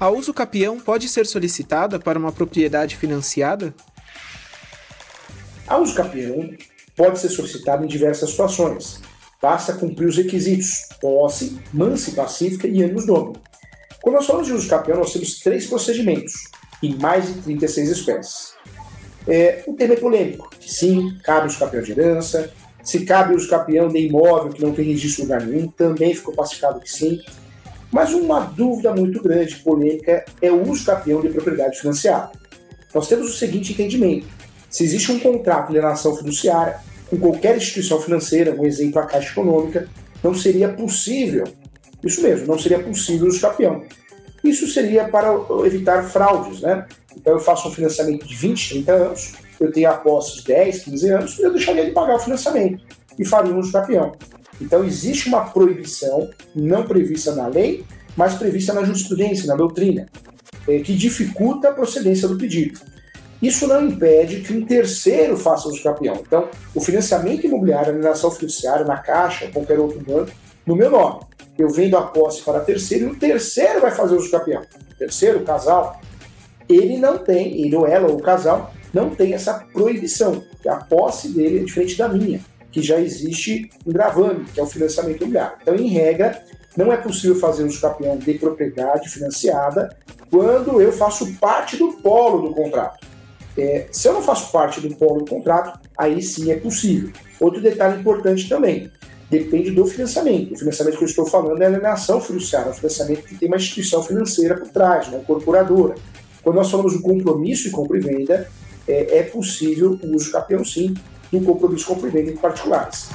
A uso capião pode ser solicitada para uma propriedade financiada? A uso capião pode ser solicitada em diversas situações. Basta cumprir os requisitos: posse, mansa e pacífica e ambos domínio. Quando nós falamos de uso capião, nós temos três procedimentos em mais de 36 espécies. É, o tema é polêmico. Sim, cabe uso capião de herança. Se cabe uso capião de imóvel que não tem registro lugar nenhum, também ficou pacificado que sim. Mas uma dúvida muito grande, polêmica, é o uso capião de propriedade financiada. Nós temos o seguinte entendimento: se existe um contrato de alienação fiduciária com qualquer instituição financeira, um exemplo a Caixa Econômica, não seria possível, isso mesmo, não seria possível o uso capião. Isso seria para evitar fraudes, né? Então eu faço um financiamento de 20, 30 anos, eu tenho a posse de 10, 15 anos, eu deixaria de pagar o financiamento e faria um uso capião. Então existe uma proibição não prevista na lei, mas prevista na jurisprudência, na doutrina, eh, que dificulta a procedência do pedido. Isso não impede que um terceiro faça uso capião. Então, o financiamento imobiliário, a alienação fiduciária na Caixa, ou qualquer outro banco, no meu nome. Eu vendo a posse para terceiro e o terceiro vai fazer. O terceiro, o casal, ele não tem, ele ou ela ou o casal, não tem essa proibição. A posse dele é diferente da minha que já existe um gravame, que é o financiamento imobiliário. Então, em regra, não é possível fazer uso capião de propriedade financiada quando eu faço parte do polo do contrato. É, se eu não faço parte do polo do contrato, aí sim é possível. Outro detalhe importante também, depende do financiamento. O financiamento que eu estou falando é a alienação fiduciária, é um financiamento que tem uma instituição financeira por trás, uma incorporadora. Quando nós falamos de compromisso de compra e venda, é, é possível o uso capião sim, do compromisso com o cliente em particulares.